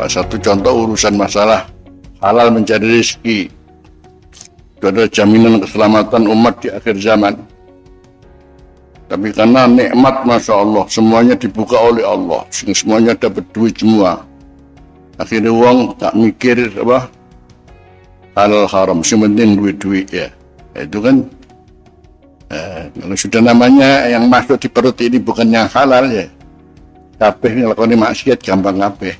salah satu contoh urusan masalah halal mencari rezeki. Itu adalah jaminan keselamatan umat di akhir zaman. Tapi karena nikmat Masya Allah semuanya dibuka oleh Allah. Semuanya dapat duit semua. Akhirnya uang tak mikir apa? Halal haram penting duit-duit ya. Itu kan eh, kalau sudah namanya yang masuk di perut ini bukan yang halal ya. Kabeh ngelakoni maksiat gampang kabeh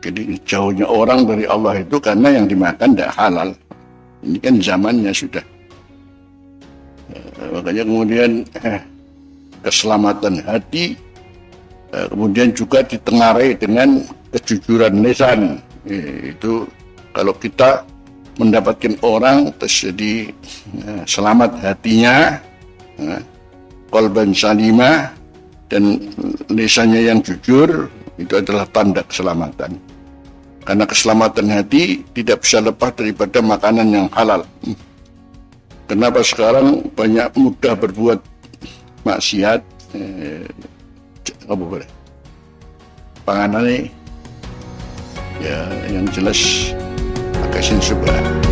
jadi jauhnya orang dari Allah itu karena yang dimakan tidak halal. Ini kan zamannya sudah. Eh, makanya kemudian eh, keselamatan hati eh, kemudian juga ditengarai dengan kejujuran lisan. Itu kalau kita mendapatkan orang terjadi selamat hatinya eh, kolban salimah dan lisannya yang jujur itu adalah tanda keselamatan. Karena keselamatan hati tidak bisa lepas daripada makanan yang halal. Kenapa sekarang banyak mudah berbuat maksiat? Eh, apa boleh? Panganan ini ya yang jelas agak sensitif.